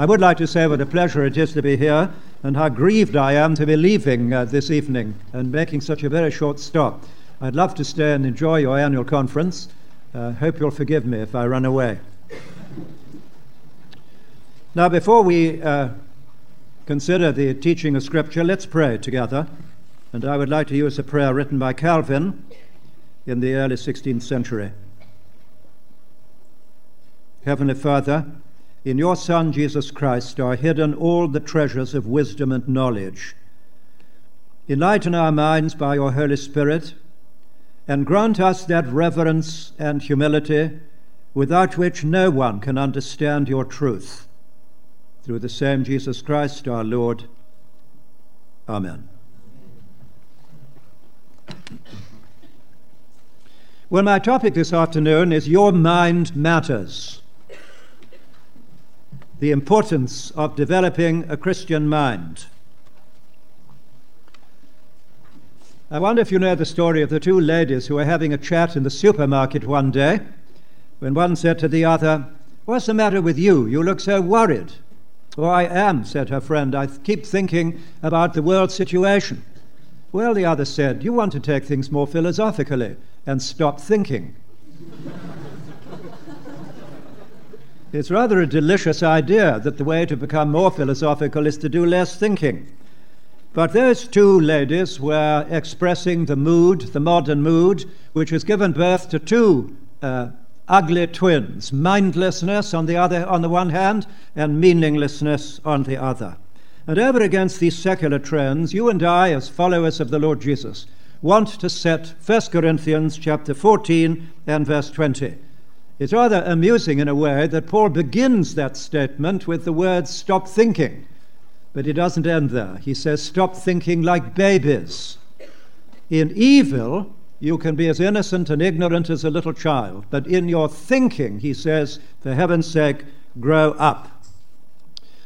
I would like to say what a pleasure it is to be here and how grieved I am to be leaving uh, this evening and making such a very short stop. I'd love to stay and enjoy your annual conference. Uh, hope you'll forgive me if I run away. Now, before we uh, consider the teaching of Scripture, let's pray together. And I would like to use a prayer written by Calvin in the early 16th century. Heavenly Father, in your Son Jesus Christ are hidden all the treasures of wisdom and knowledge. Enlighten our minds by your Holy Spirit and grant us that reverence and humility without which no one can understand your truth. Through the same Jesus Christ our Lord. Amen. Well, my topic this afternoon is Your Mind Matters. The importance of developing a Christian mind. I wonder if you know the story of the two ladies who were having a chat in the supermarket one day when one said to the other, What's the matter with you? You look so worried. Oh, I am, said her friend. I keep thinking about the world situation. Well, the other said, You want to take things more philosophically and stop thinking. It's rather a delicious idea that the way to become more philosophical is to do less thinking. But those two ladies were expressing the mood, the modern mood, which has given birth to two uh, ugly twins mindlessness on the, other, on the one hand, and meaninglessness on the other. And over against these secular trends, you and I, as followers of the Lord Jesus, want to set 1 Corinthians chapter 14 and verse 20. It's rather amusing in a way that Paul begins that statement with the words stop thinking. But he doesn't end there. He says, Stop thinking like babies. In evil, you can be as innocent and ignorant as a little child. But in your thinking, he says, for heaven's sake, grow up.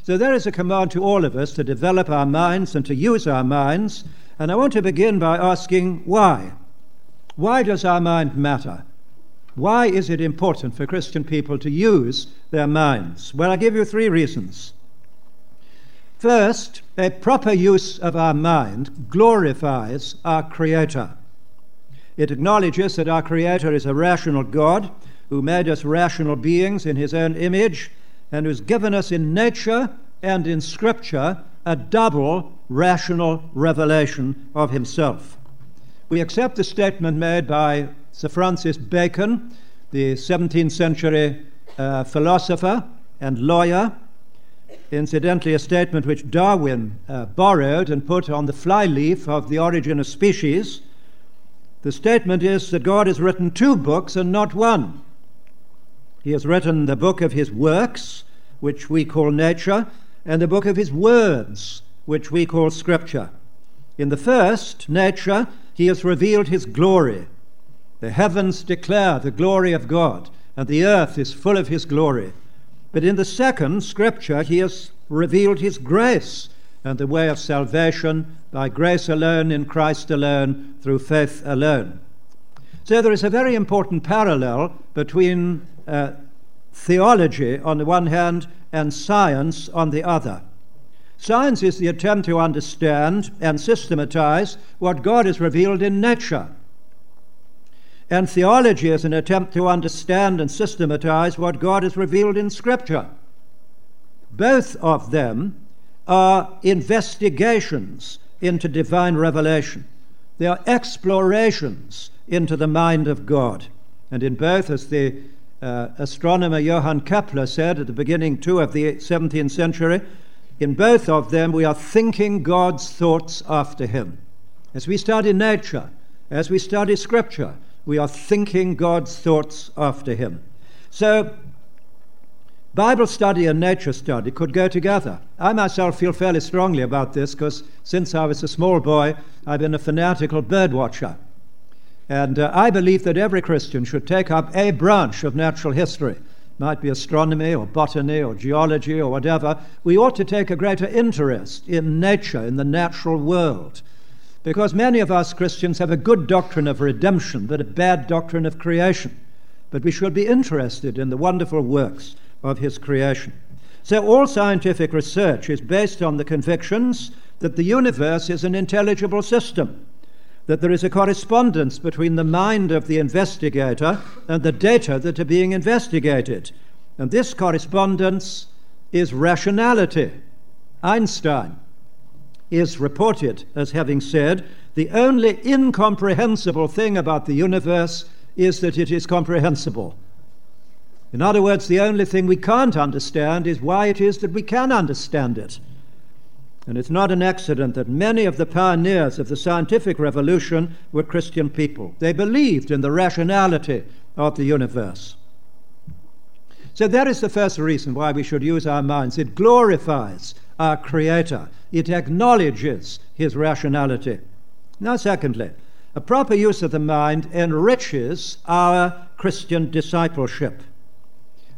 So there is a command to all of us to develop our minds and to use our minds. And I want to begin by asking why? Why does our mind matter? Why is it important for Christian people to use their minds? Well, I'll give you three reasons. First, a proper use of our mind glorifies our Creator. It acknowledges that our Creator is a rational God who made us rational beings in His own image and who's given us in nature and in Scripture a double rational revelation of Himself. We accept the statement made by Sir Francis Bacon, the 17th century uh, philosopher and lawyer, incidentally, a statement which Darwin uh, borrowed and put on the flyleaf of The Origin of Species. The statement is that God has written two books and not one. He has written the book of his works, which we call nature, and the book of his words, which we call scripture. In the first, nature, he has revealed his glory. The heavens declare the glory of God, and the earth is full of his glory. But in the second scripture, he has revealed his grace and the way of salvation by grace alone, in Christ alone, through faith alone. So there is a very important parallel between uh, theology on the one hand and science on the other. Science is the attempt to understand and systematize what God has revealed in nature. And theology is an attempt to understand and systematize what God has revealed in Scripture. Both of them are investigations into divine revelation. They are explorations into the mind of God. And in both, as the uh, astronomer Johann Kepler said at the beginning, too, of the 17th century, in both of them we are thinking God's thoughts after Him. As we study nature, as we study Scripture, we are thinking God's thoughts after Him. So, Bible study and nature study could go together. I myself feel fairly strongly about this because since I was a small boy, I've been a fanatical bird watcher. And uh, I believe that every Christian should take up a branch of natural history. Might be astronomy or botany or geology or whatever. We ought to take a greater interest in nature, in the natural world. Because many of us Christians have a good doctrine of redemption, but a bad doctrine of creation. But we should be interested in the wonderful works of His creation. So all scientific research is based on the convictions that the universe is an intelligible system, that there is a correspondence between the mind of the investigator and the data that are being investigated. And this correspondence is rationality. Einstein is reported as having said the only incomprehensible thing about the universe is that it is comprehensible. In other words, the only thing we can't understand is why it is that we can understand it. And it's not an accident that many of the pioneers of the scientific revolution were Christian people. They believed in the rationality of the universe. So that is the first reason why we should use our minds. It glorifies our Creator, it acknowledges His rationality. Now, secondly, a proper use of the mind enriches our Christian discipleship.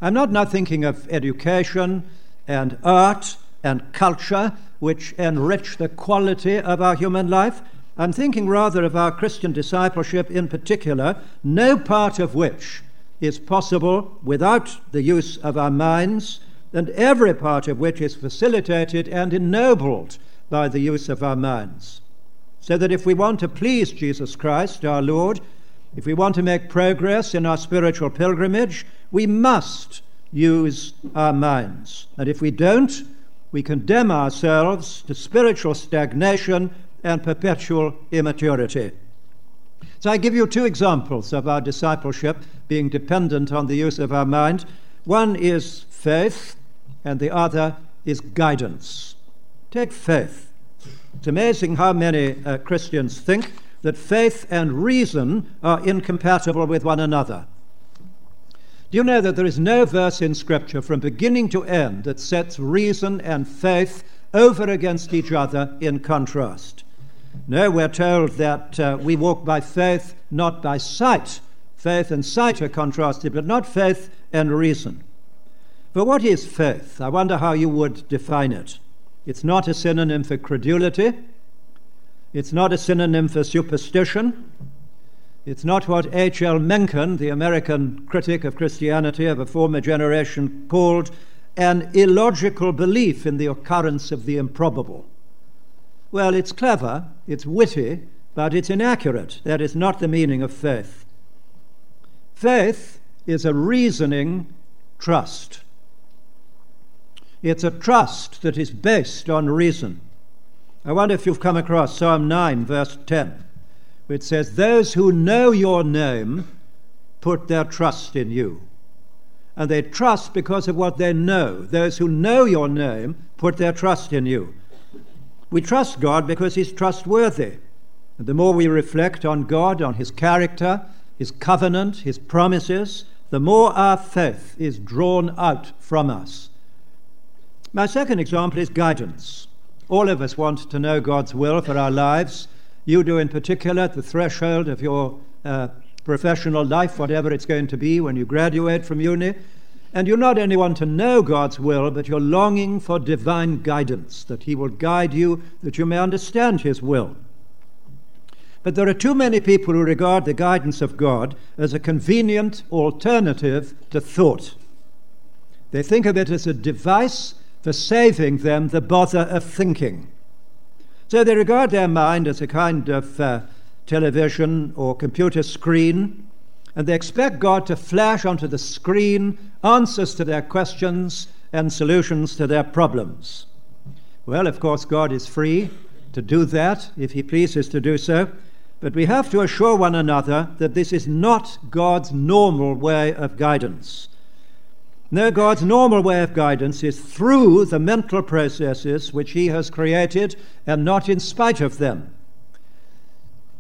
I'm not now thinking of education and art and culture, which enrich the quality of our human life. I'm thinking rather of our Christian discipleship in particular, no part of which is possible without the use of our minds, and every part of which is facilitated and ennobled by the use of our minds. So that if we want to please Jesus Christ, our Lord, if we want to make progress in our spiritual pilgrimage, we must use our minds. And if we don't, we condemn ourselves to spiritual stagnation and perpetual immaturity. So I give you two examples of our discipleship being dependent on the use of our mind. One is faith, and the other is guidance. Take faith. It's amazing how many uh, Christians think that faith and reason are incompatible with one another. Do you know that there is no verse in Scripture from beginning to end that sets reason and faith over against each other in contrast? No, we're told that uh, we walk by faith, not by sight. Faith and sight are contrasted, but not faith and reason. But what is faith? I wonder how you would define it. It's not a synonym for credulity. It's not a synonym for superstition. It's not what H.L. Mencken, the American critic of Christianity of a former generation, called an illogical belief in the occurrence of the improbable. Well, it's clever, it's witty, but it's inaccurate. That is not the meaning of faith. Faith is a reasoning trust. It's a trust that is based on reason. I wonder if you've come across Psalm 9, verse 10, which says, Those who know your name put their trust in you. And they trust because of what they know. Those who know your name put their trust in you. We trust God because He's trustworthy. And the more we reflect on God, on His character, His covenant, His promises, the more our faith is drawn out from us. My second example is guidance. All of us want to know God's will for our lives. You do, in particular, at the threshold of your uh, professional life, whatever it's going to be when you graduate from uni. And you not only want to know God's will, but you're longing for divine guidance, that He will guide you, that you may understand His will. But there are too many people who regard the guidance of God as a convenient alternative to thought. They think of it as a device for saving them the bother of thinking. So they regard their mind as a kind of uh, television or computer screen, and they expect God to flash onto the screen answers to their questions and solutions to their problems. Well, of course, God is free to do that if He pleases to do so, but we have to assure one another that this is not God's normal way of guidance. No, God's normal way of guidance is through the mental processes which He has created and not in spite of them.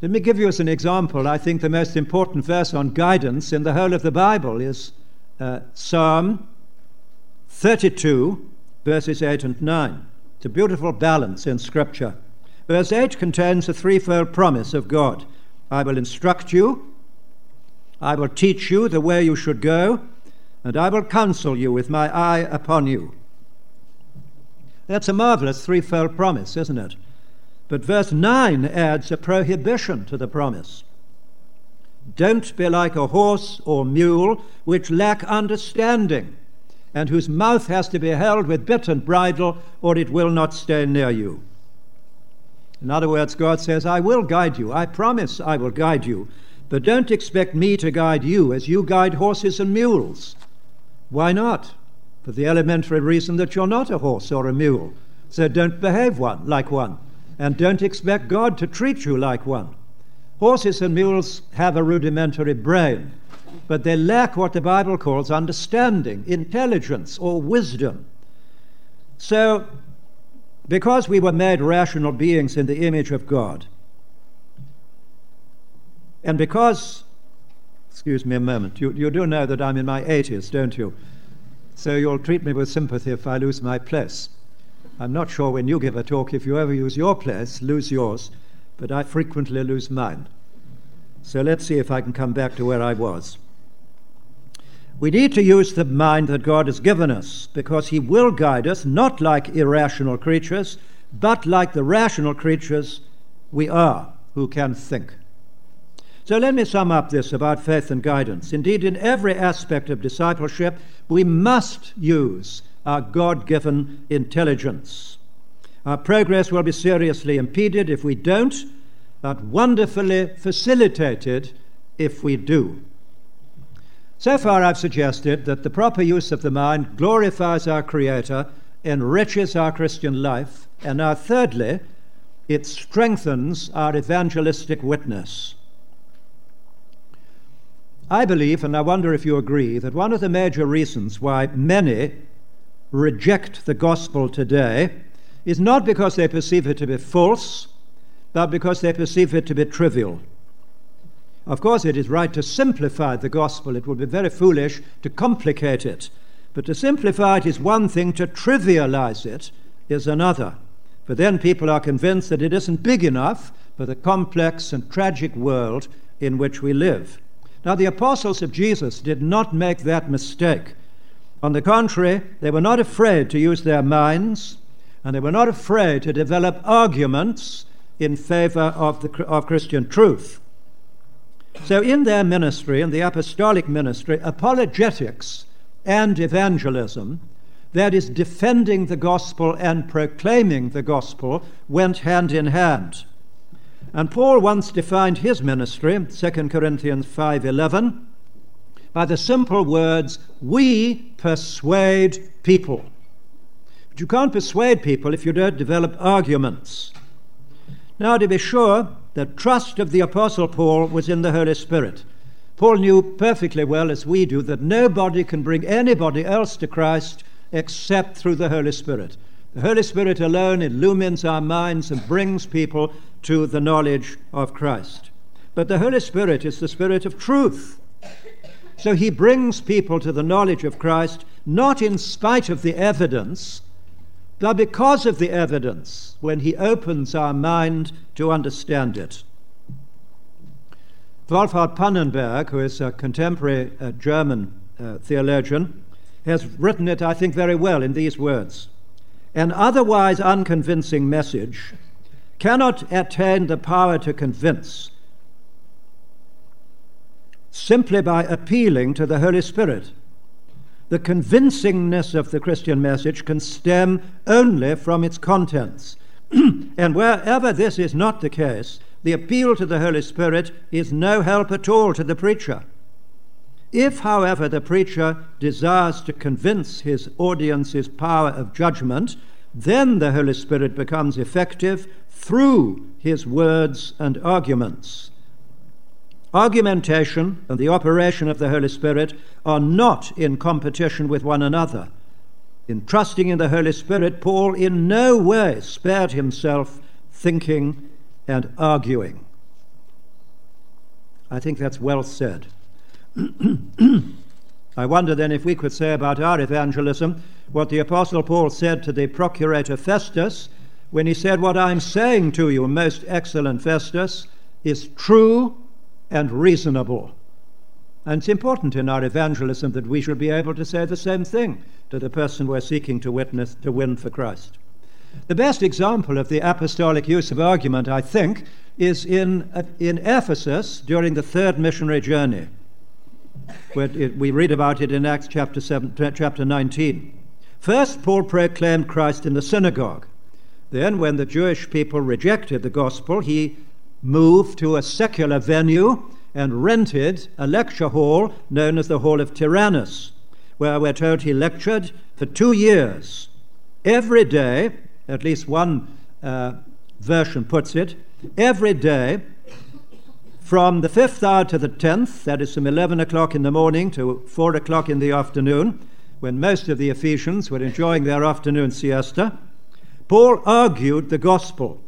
Let me give you as an example. I think the most important verse on guidance in the whole of the Bible is uh, Psalm 32, verses 8 and 9. It's a beautiful balance in Scripture. Verse 8 contains a threefold promise of God I will instruct you, I will teach you the way you should go and I will counsel you with my eye upon you. That's a marvelous threefold promise, isn't it? But verse 9 adds a prohibition to the promise. Don't be like a horse or mule which lack understanding, and whose mouth has to be held with bit and bridle, or it will not stay near you. In other words, God says, I will guide you. I promise I will guide you. But don't expect me to guide you as you guide horses and mules. Why not? For the elementary reason that you're not a horse or a mule. So don't behave one like one. And don't expect God to treat you like one. Horses and mules have a rudimentary brain, but they lack what the Bible calls understanding, intelligence, or wisdom. So because we were made rational beings in the image of God, and because, excuse me a moment, you, you do know that I'm in my 80s, don't you? So you'll treat me with sympathy if I lose my place. I'm not sure when you give a talk if you ever use your place, lose yours, but I frequently lose mine. So let's see if I can come back to where I was. We need to use the mind that God has given us because He will guide us, not like irrational creatures, but like the rational creatures we are who can think. So let me sum up this about faith and guidance. Indeed, in every aspect of discipleship, we must use our God given intelligence. Our progress will be seriously impeded if we don't, but wonderfully facilitated if we do. So far, I've suggested that the proper use of the mind glorifies our Creator, enriches our Christian life, and now, thirdly, it strengthens our evangelistic witness. I believe, and I wonder if you agree, that one of the major reasons why many reject the gospel today is not because they perceive it to be false, but because they perceive it to be trivial. Of course, it is right to simplify the gospel. It would be very foolish to complicate it. But to simplify it is one thing, to trivialize it is another. For then people are convinced that it isn't big enough for the complex and tragic world in which we live. Now, the apostles of Jesus did not make that mistake. On the contrary, they were not afraid to use their minds, and they were not afraid to develop arguments in favor of, the, of Christian truth. So, in their ministry, in the apostolic ministry, apologetics and evangelism, that is, defending the gospel and proclaiming the gospel, went hand in hand. And Paul once defined his ministry, 2 Corinthians 5:11, by the simple words, "We persuade people." But you can't persuade people if you don't develop arguments. Now, to be sure, the trust of the Apostle Paul was in the Holy Spirit. Paul knew perfectly well, as we do, that nobody can bring anybody else to Christ except through the Holy Spirit. The Holy Spirit alone illumines our minds and brings people to the knowledge of Christ. But the Holy Spirit is the Spirit of truth. So he brings people to the knowledge of Christ not in spite of the evidence, but because of the evidence when he opens our mind to understand it. Wolfhart Pannenberg, who is a contemporary uh, German uh, theologian, has written it, I think, very well in these words An otherwise unconvincing message cannot attain the power to convince simply by appealing to the Holy Spirit the convincingness of the Christian message can stem only from its contents. and wherever this is not the case, the appeal to the Holy Spirit is no help at all to the preacher. If, however, the preacher desires to convince his audience's power of judgment, then the Holy Spirit becomes effective through his words and arguments. Argumentation and the operation of the Holy Spirit are not in competition with one another. In trusting in the Holy Spirit, Paul in no way spared himself thinking and arguing. I think that's well said. I wonder then if we could say about our evangelism what the Apostle Paul said to the procurator Festus when he said, What I'm saying to you, most excellent Festus, is true and reasonable. And it's important in our evangelism that we should be able to say the same thing to the person we're seeking to witness, to win for Christ. The best example of the apostolic use of argument, I think, is in, uh, in Ephesus during the third missionary journey. where it, we read about it in Acts chapter, 7, chapter 19. First, Paul proclaimed Christ in the synagogue. Then, when the Jewish people rejected the gospel, he moved to a secular venue and rented a lecture hall known as the Hall of Tyrannus, where we're told he lectured for two years. Every day, at least one uh, version puts it, every day from the fifth hour to the tenth, that is from 11 o'clock in the morning to 4 o'clock in the afternoon, when most of the Ephesians were enjoying their afternoon siesta, Paul argued the gospel.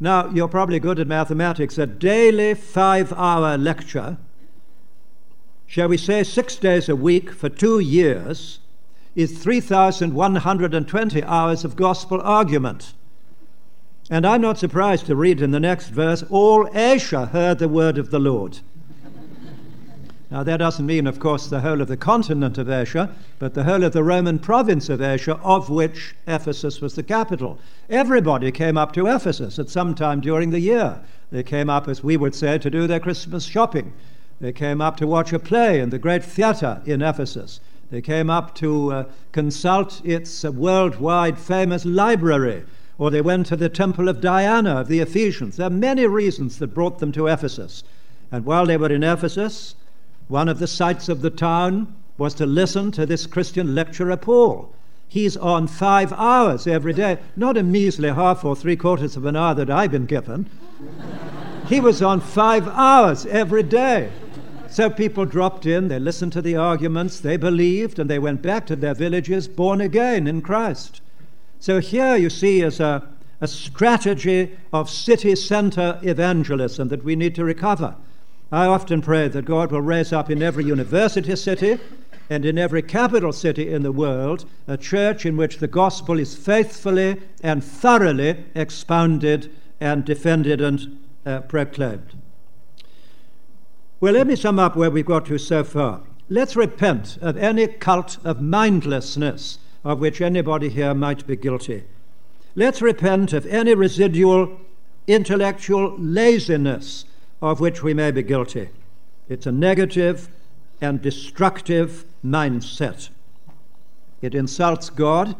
Now, you're probably good at mathematics. A daily five hour lecture, shall we say six days a week for two years, is 3,120 hours of gospel argument. And I'm not surprised to read in the next verse, all Asia heard the word of the Lord. Now, that doesn't mean, of course, the whole of the continent of Asia, but the whole of the Roman province of Asia, of which Ephesus was the capital. Everybody came up to Ephesus at some time during the year. They came up, as we would say, to do their Christmas shopping. They came up to watch a play in the great theater in Ephesus. They came up to uh, consult its uh, worldwide famous library or they went to the temple of Diana of the Ephesians. There are many reasons that brought them to Ephesus. And while they were in Ephesus, one of the sights of the town was to listen to this Christian lecturer, Paul. He's on five hours every day, not a measly half or three quarters of an hour that I've been given. he was on five hours every day. So people dropped in, they listened to the arguments, they believed, and they went back to their villages born again in Christ. So here you see is a, a strategy of city center evangelism that we need to recover. I often pray that God will raise up in every university city and in every capital city in the world a church in which the gospel is faithfully and thoroughly expounded and defended and uh, proclaimed. Well, let me sum up where we've got to so far. Let's repent of any cult of mindlessness of which anybody here might be guilty. Let's repent of any residual intellectual laziness of which we may be guilty. It's a negative and destructive mindset. It insults God,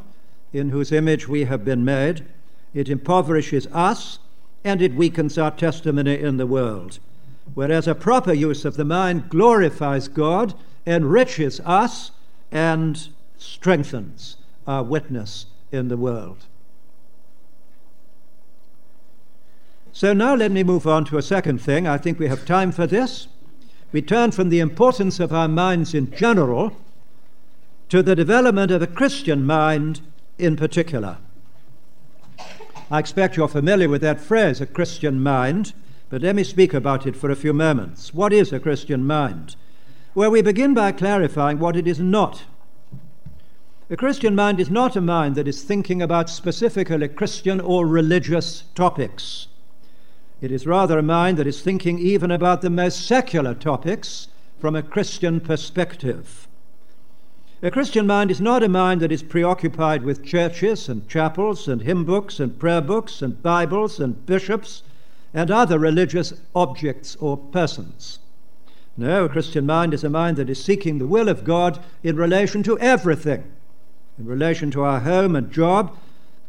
in whose image we have been made. It impoverishes us, and it weakens our testimony in the world. Whereas a proper use of the mind glorifies God, enriches us, and strengthens our witness in the world. So now let me move on to a second thing. I think we have time for this. We turn from the importance of our minds in general to the development of a Christian mind in particular. I expect you're familiar with that phrase, a Christian mind, but let me speak about it for a few moments. What is a Christian mind? Well, we begin by clarifying what it is not. A Christian mind is not a mind that is thinking about specifically Christian or religious topics. It is rather a mind that is thinking even about the most secular topics from a Christian perspective. A Christian mind is not a mind that is preoccupied with churches and chapels and hymn books and prayer books and Bibles and bishops and other religious objects or persons. No, a Christian mind is a mind that is seeking the will of God in relation to everything in relation to our home and job,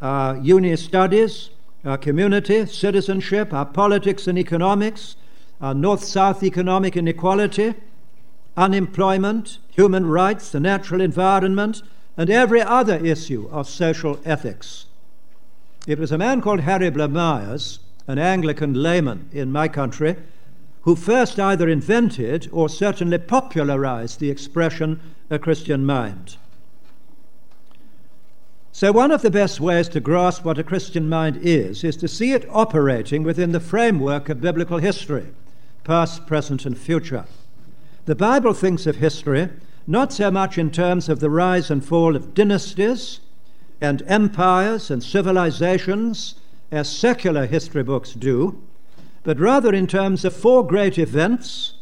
our uni studies, our community, citizenship, our politics and economics, our north south economic inequality, unemployment, human rights, the natural environment, and every other issue of social ethics. It was a man called Harry Blamires, an Anglican layman in my country, who first either invented or certainly popularized the expression a Christian mind. So, one of the best ways to grasp what a Christian mind is is to see it operating within the framework of biblical history, past, present, and future. The Bible thinks of history not so much in terms of the rise and fall of dynasties and empires and civilizations as secular history books do, but rather in terms of four great events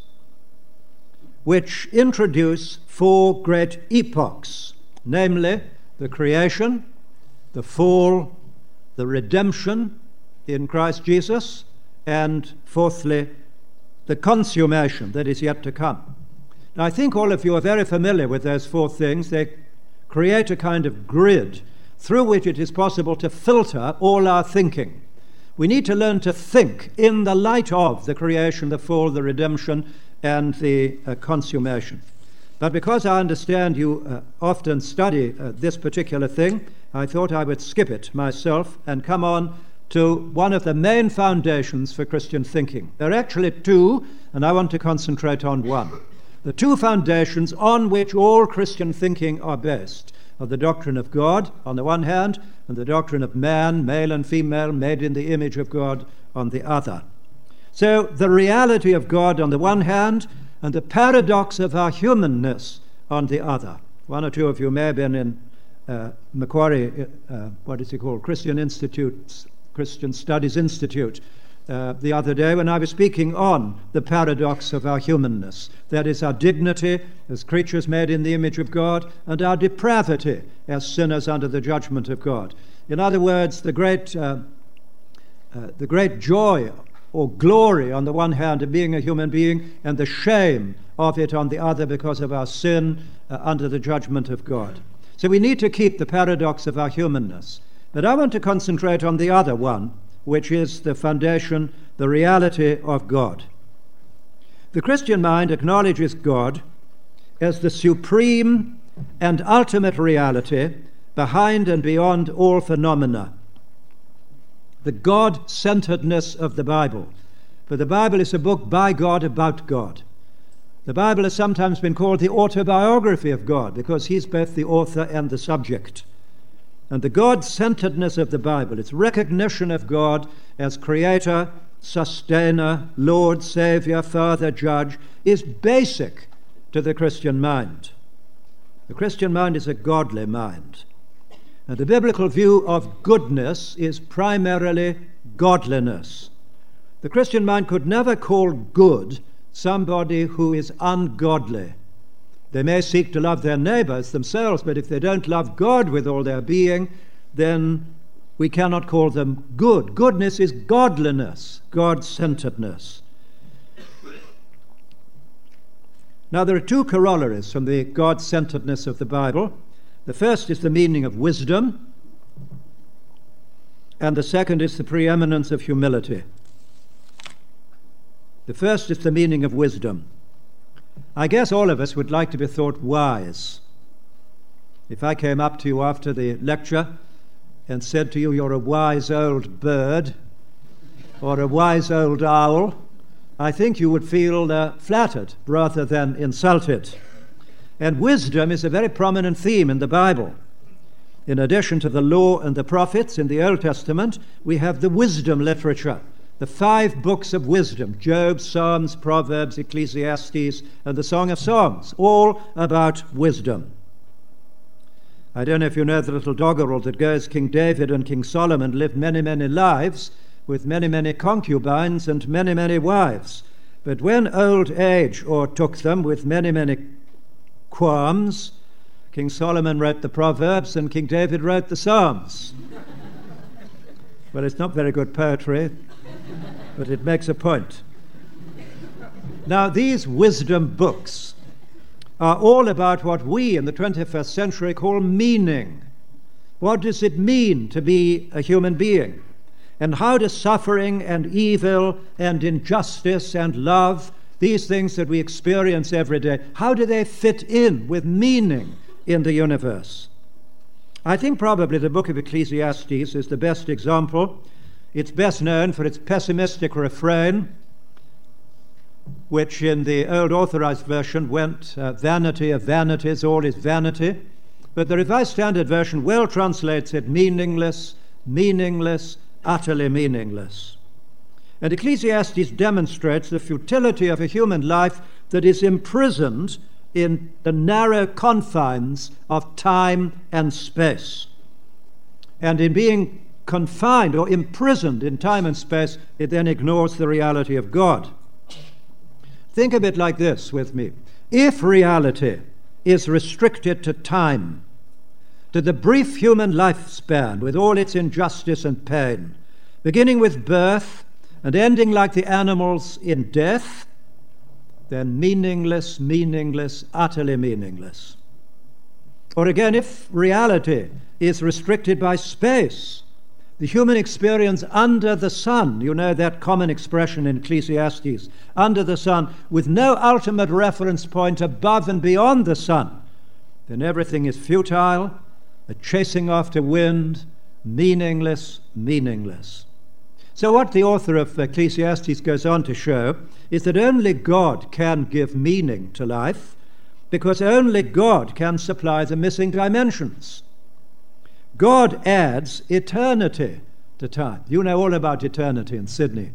which introduce four great epochs, namely the creation, the fall, the redemption in Christ Jesus, and fourthly, the consummation that is yet to come. Now, I think all of you are very familiar with those four things. They create a kind of grid through which it is possible to filter all our thinking. We need to learn to think in the light of the creation, the fall, the redemption, and the uh, consummation. But because I understand you uh, often study uh, this particular thing, I thought I would skip it myself and come on to one of the main foundations for Christian thinking. There are actually two, and I want to concentrate on one. The two foundations on which all Christian thinking are based are the doctrine of God on the one hand, and the doctrine of man, male and female, made in the image of God on the other. So, the reality of God on the one hand, and the paradox of our humanness on the other. One or two of you may have been in uh, Macquarie, uh, what is it called? Christian Institute, Christian Studies Institute, uh, the other day when I was speaking on the paradox of our humanness. That is, our dignity as creatures made in the image of God, and our depravity as sinners under the judgment of God. In other words, the great, uh, uh, the great joy or glory on the one hand of being a human being, and the shame of it on the other because of our sin uh, under the judgment of God. So we need to keep the paradox of our humanness. But I want to concentrate on the other one which is the foundation, the reality of God. The Christian mind acknowledges God as the supreme and ultimate reality behind and beyond all phenomena. The God centeredness of the Bible. For the Bible is a book by God about God. The Bible has sometimes been called the autobiography of God because He's both the author and the subject. And the God centeredness of the Bible, its recognition of God as creator, sustainer, Lord, Savior, Father, Judge, is basic to the Christian mind. The Christian mind is a godly mind. And the biblical view of goodness is primarily godliness. The Christian mind could never call good somebody who is ungodly. They may seek to love their neighbors themselves, but if they don't love God with all their being, then we cannot call them good. Goodness is godliness, God centeredness. Now, there are two corollaries from the God centeredness of the Bible. The first is the meaning of wisdom, and the second is the preeminence of humility. The first is the meaning of wisdom. I guess all of us would like to be thought wise. If I came up to you after the lecture and said to you, You're a wise old bird or a wise old owl, I think you would feel uh, flattered rather than insulted. And wisdom is a very prominent theme in the Bible. In addition to the law and the prophets in the Old Testament, we have the wisdom literature the five books of wisdom Job, Psalms, Proverbs, Ecclesiastes, and the Song of Songs, all about wisdom. I don't know if you know the little doggerel that goes King David and King Solomon lived many, many lives with many, many concubines and many, many wives. But when old age o'ertook them with many, many qualms, King Solomon wrote the Proverbs and King David wrote the Psalms. well, it's not very good poetry but it makes a point. Now, these wisdom books are all about what we in the 21st century call meaning. What does it mean to be a human being? And how does suffering and evil and injustice and love, these things that we experience every day, how do they fit in with meaning in the universe? I think probably the book of Ecclesiastes is the best example it's best known for its pessimistic refrain, which in the old authorized version went uh, vanity of vanities, all is vanity. But the Revised Standard Version well translates it meaningless, meaningless, utterly meaningless. And Ecclesiastes demonstrates the futility of a human life that is imprisoned in the narrow confines of time and space. And in being confined or imprisoned in time and space, it then ignores the reality of God. Think of it like this with me. If reality is restricted to time, to the brief human lifespan with all its injustice and pain, beginning with birth and ending like the animals in death, then meaningless, meaningless, utterly meaningless. Or again, if reality is restricted by space, the human experience under the sun, you know that common expression in Ecclesiastes, under the sun, with no ultimate reference point above and beyond the sun, then everything is futile, a chasing after wind, meaningless, meaningless. So, what the author of Ecclesiastes goes on to show is that only God can give meaning to life, because only God can supply the missing dimensions. God adds eternity to time. You know all about eternity in Sydney.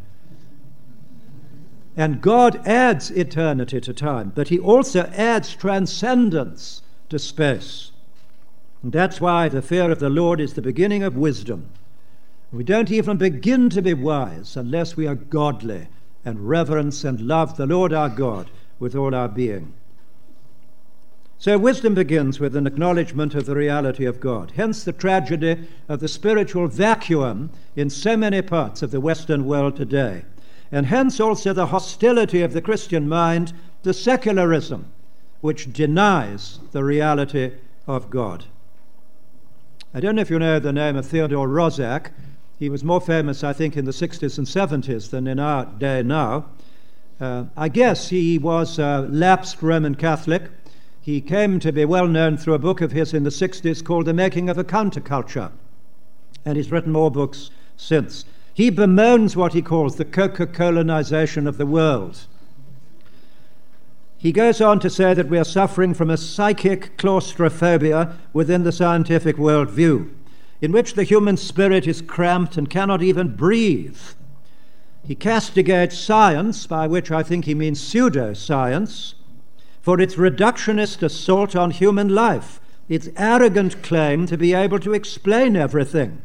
And God adds eternity to time, but He also adds transcendence to space. And that's why the fear of the Lord is the beginning of wisdom. We don't even begin to be wise unless we are godly and reverence and love the Lord our God with all our being. So, wisdom begins with an acknowledgement of the reality of God. Hence, the tragedy of the spiritual vacuum in so many parts of the Western world today. And hence also the hostility of the Christian mind to secularism, which denies the reality of God. I don't know if you know the name of Theodore Roszak. He was more famous, I think, in the 60s and 70s than in our day now. Uh, I guess he was a lapsed Roman Catholic he came to be well known through a book of his in the 60s called The Making of a Counterculture. And he's written more books since. He bemoans what he calls the Coca Colanization of the world. He goes on to say that we are suffering from a psychic claustrophobia within the scientific worldview, in which the human spirit is cramped and cannot even breathe. He castigates science, by which I think he means pseudoscience, for its reductionist assault on human life, its arrogant claim to be able to explain everything.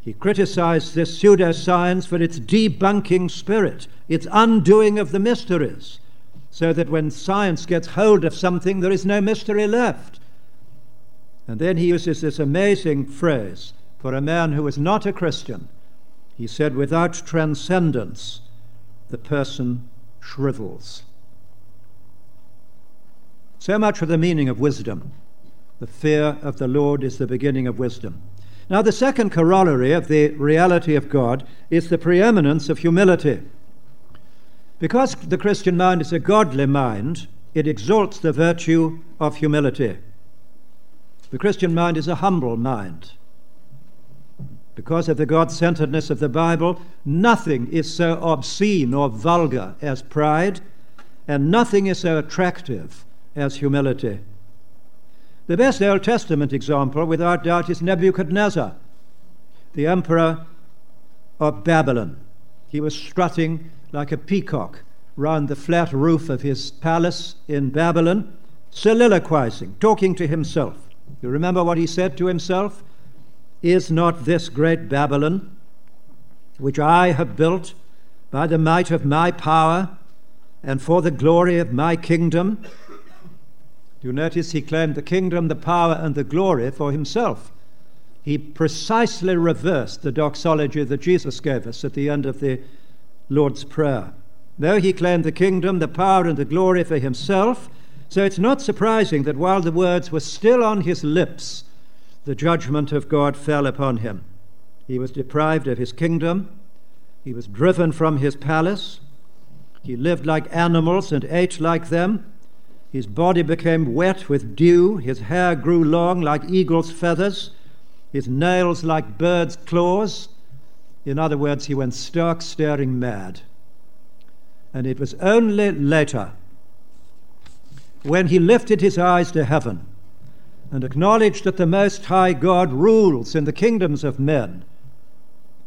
He criticized this pseudoscience for its debunking spirit, its undoing of the mysteries, so that when science gets hold of something, there is no mystery left. And then he uses this amazing phrase for a man who is not a Christian. He said, without transcendence, the person shrivels. So much for the meaning of wisdom. The fear of the Lord is the beginning of wisdom. Now, the second corollary of the reality of God is the preeminence of humility. Because the Christian mind is a godly mind, it exalts the virtue of humility. The Christian mind is a humble mind. Because of the God centeredness of the Bible, nothing is so obscene or vulgar as pride, and nothing is so attractive as humility. The best Old Testament example, without doubt, is Nebuchadnezzar, the emperor of Babylon. He was strutting like a peacock round the flat roof of his palace in Babylon, soliloquizing, talking to himself. You remember what he said to himself? Is not this great Babylon, which I have built by the might of my power and for the glory of my kingdom, Do you notice he claimed the kingdom, the power, and the glory for himself. He precisely reversed the doxology that Jesus gave us at the end of the Lord's Prayer. Though he claimed the kingdom, the power, and the glory for himself, so it's not surprising that while the words were still on his lips, the judgment of God fell upon him. He was deprived of his kingdom, he was driven from his palace, he lived like animals and ate like them. His body became wet with dew, his hair grew long like eagle's feathers, his nails like bird's claws. In other words, he went stark staring mad. And it was only later, when he lifted his eyes to heaven and acknowledged that the Most High God rules in the kingdoms of men,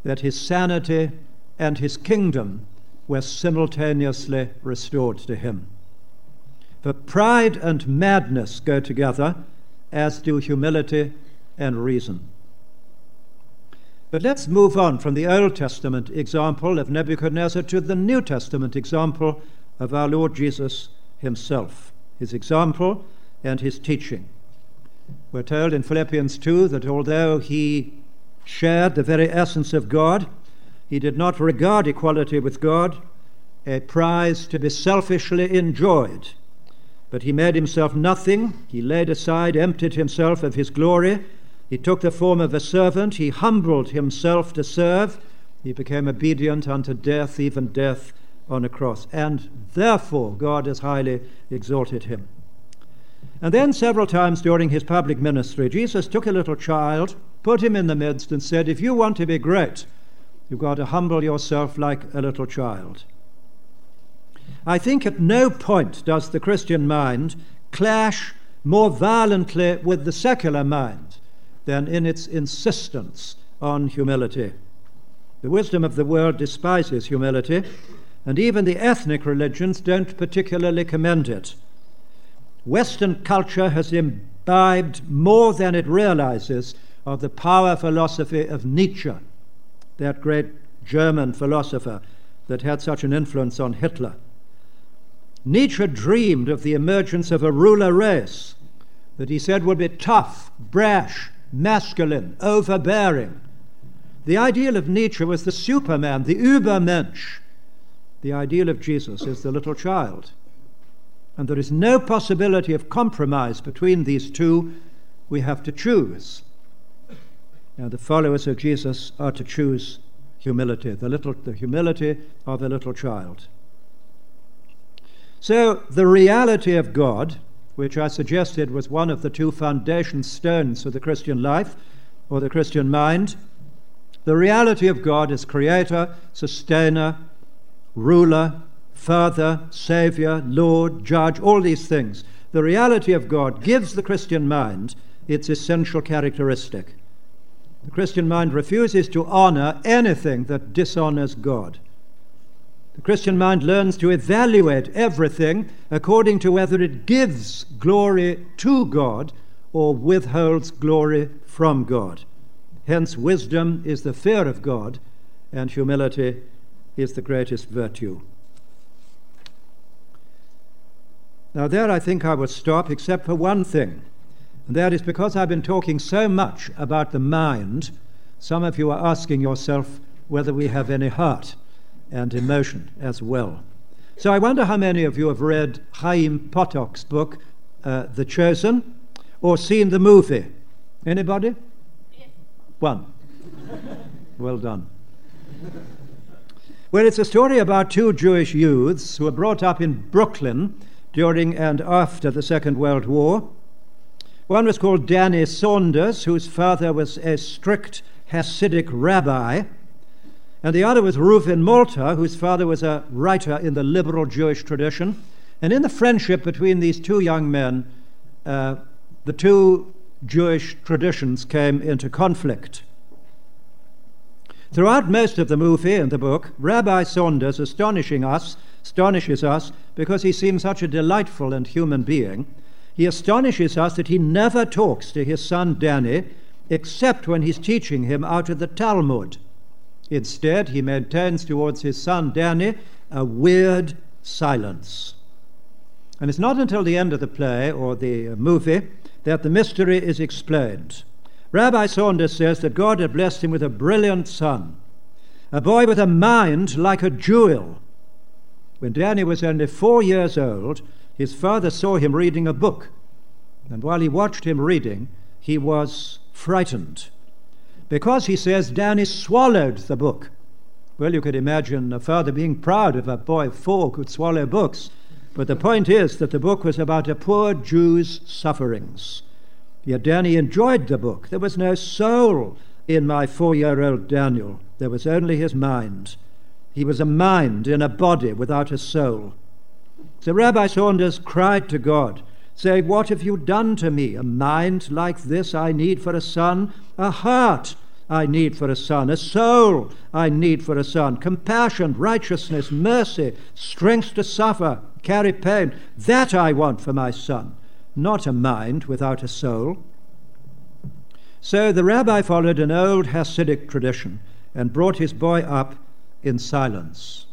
that his sanity and his kingdom were simultaneously restored to him. For pride and madness go together, as do humility and reason. But let's move on from the Old Testament example of Nebuchadnezzar to the New Testament example of our Lord Jesus himself, his example and his teaching. We're told in Philippians 2 that although he shared the very essence of God, he did not regard equality with God a prize to be selfishly enjoyed. But he made himself nothing. He laid aside, emptied himself of his glory. He took the form of a servant. He humbled himself to serve. He became obedient unto death, even death on a cross. And therefore, God has highly exalted him. And then, several times during his public ministry, Jesus took a little child, put him in the midst, and said, If you want to be great, you've got to humble yourself like a little child. I think at no point does the Christian mind clash more violently with the secular mind than in its insistence on humility. The wisdom of the world despises humility, and even the ethnic religions don't particularly commend it. Western culture has imbibed more than it realizes of the power philosophy of Nietzsche, that great German philosopher that had such an influence on Hitler. Nietzsche dreamed of the emergence of a ruler race that he said would be tough, brash, masculine, overbearing. The ideal of Nietzsche was the Superman, the Übermensch. The ideal of Jesus is the little child. And there is no possibility of compromise between these two. We have to choose. Now, the followers of Jesus are to choose humility, the, little, the humility of a little child. So, the reality of God, which I suggested was one of the two foundation stones of the Christian life or the Christian mind, the reality of God is creator, sustainer, ruler, father, savior, Lord, judge, all these things. The reality of God gives the Christian mind its essential characteristic. The Christian mind refuses to honor anything that dishonors God. The Christian mind learns to evaluate everything according to whether it gives glory to God or withholds glory from God. Hence, wisdom is the fear of God, and humility is the greatest virtue. Now, there I think I will stop, except for one thing, and that is because I've been talking so much about the mind, some of you are asking yourself whether we have any heart and emotion as well. So I wonder how many of you have read Chaim Potok's book, uh, The Chosen, or seen the movie. Anybody? Yes. One. well done. Well, it's a story about two Jewish youths who were brought up in Brooklyn during and after the Second World War. One was called Danny Saunders, whose father was a strict Hasidic rabbi and the other was Reuven Malter, whose father was a writer in the liberal Jewish tradition. And in the friendship between these two young men, uh, the two Jewish traditions came into conflict. Throughout most of the movie and the book, Rabbi Saunders astonishing us, astonishes us because he seems such a delightful and human being. He astonishes us that he never talks to his son Danny except when he's teaching him out of the Talmud. Instead, he maintains towards his son Danny a weird silence. And it's not until the end of the play or the movie that the mystery is explained. Rabbi Saunders says that God had blessed him with a brilliant son, a boy with a mind like a jewel. When Danny was only four years old, his father saw him reading a book, and while he watched him reading, he was frightened because he says Danny swallowed the book. Well, you could imagine a father being proud if a boy of four could swallow books. But the point is that the book was about a poor Jew's sufferings. Yet Danny enjoyed the book. There was no soul in my four year old Daniel, there was only his mind. He was a mind in a body without a soul. So Rabbi Saunders cried to God Say, What have you done to me? A mind like this I need for a son, a heart I need for a son, a soul I need for a son, compassion, righteousness, mercy, strength to suffer, carry pain. That I want for my son, not a mind without a soul. So the rabbi followed an old Hasidic tradition and brought his boy up in silence.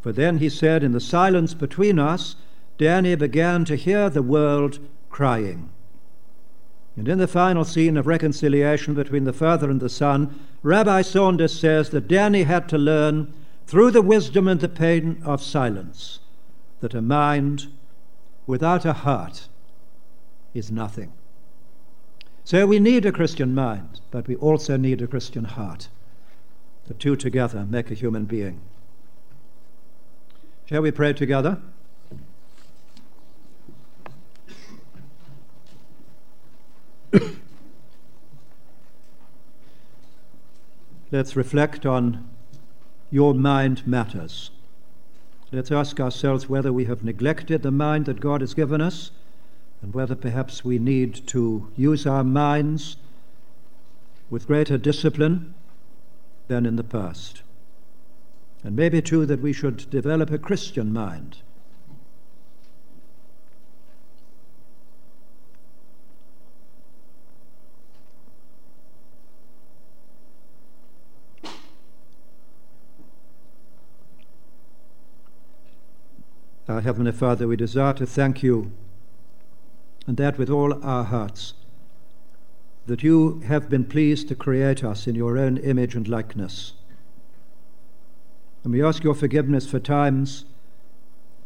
For then he said, In the silence between us, Danny began to hear the world crying. And in the final scene of reconciliation between the father and the son, Rabbi Saunders says that Danny had to learn through the wisdom and the pain of silence, that a mind without a heart is nothing. So we need a Christian mind, but we also need a Christian heart. The two together make a human being. Shall we pray together? Let's reflect on your mind matters. Let's ask ourselves whether we have neglected the mind that God has given us and whether perhaps we need to use our minds with greater discipline than in the past. And maybe, too, that we should develop a Christian mind. Our Heavenly Father, we desire to thank you and that with all our hearts, that you have been pleased to create us in your own image and likeness. And we ask your forgiveness for times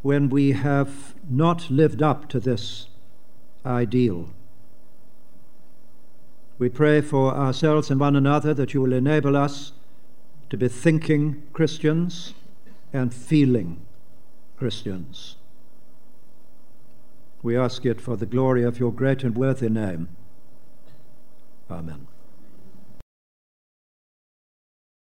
when we have not lived up to this ideal. We pray for ourselves and one another that you will enable us to be thinking Christians and feeling Christians. We ask it for the glory of your great and worthy name. Amen.